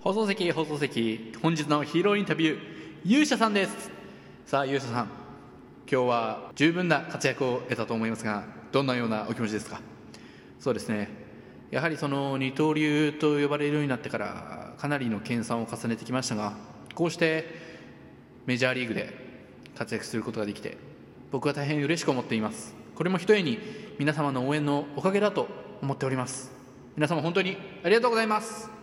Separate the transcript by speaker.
Speaker 1: 放送席放送席本日のヒーローインタビュー勇者さんです。さあ勇者さん今日は十分な活躍を得たと思いますがどんなようなお気持ちですか？そうですね。やはりその二刀流と呼ばれるようになってからかなりの研鑽を重ねてきましたがこうしてメジャーリーグで活躍することができて僕は大変嬉しく思っています。これもひとえに皆様の応援のおかげだと思っております。皆様本当にありがとうございます。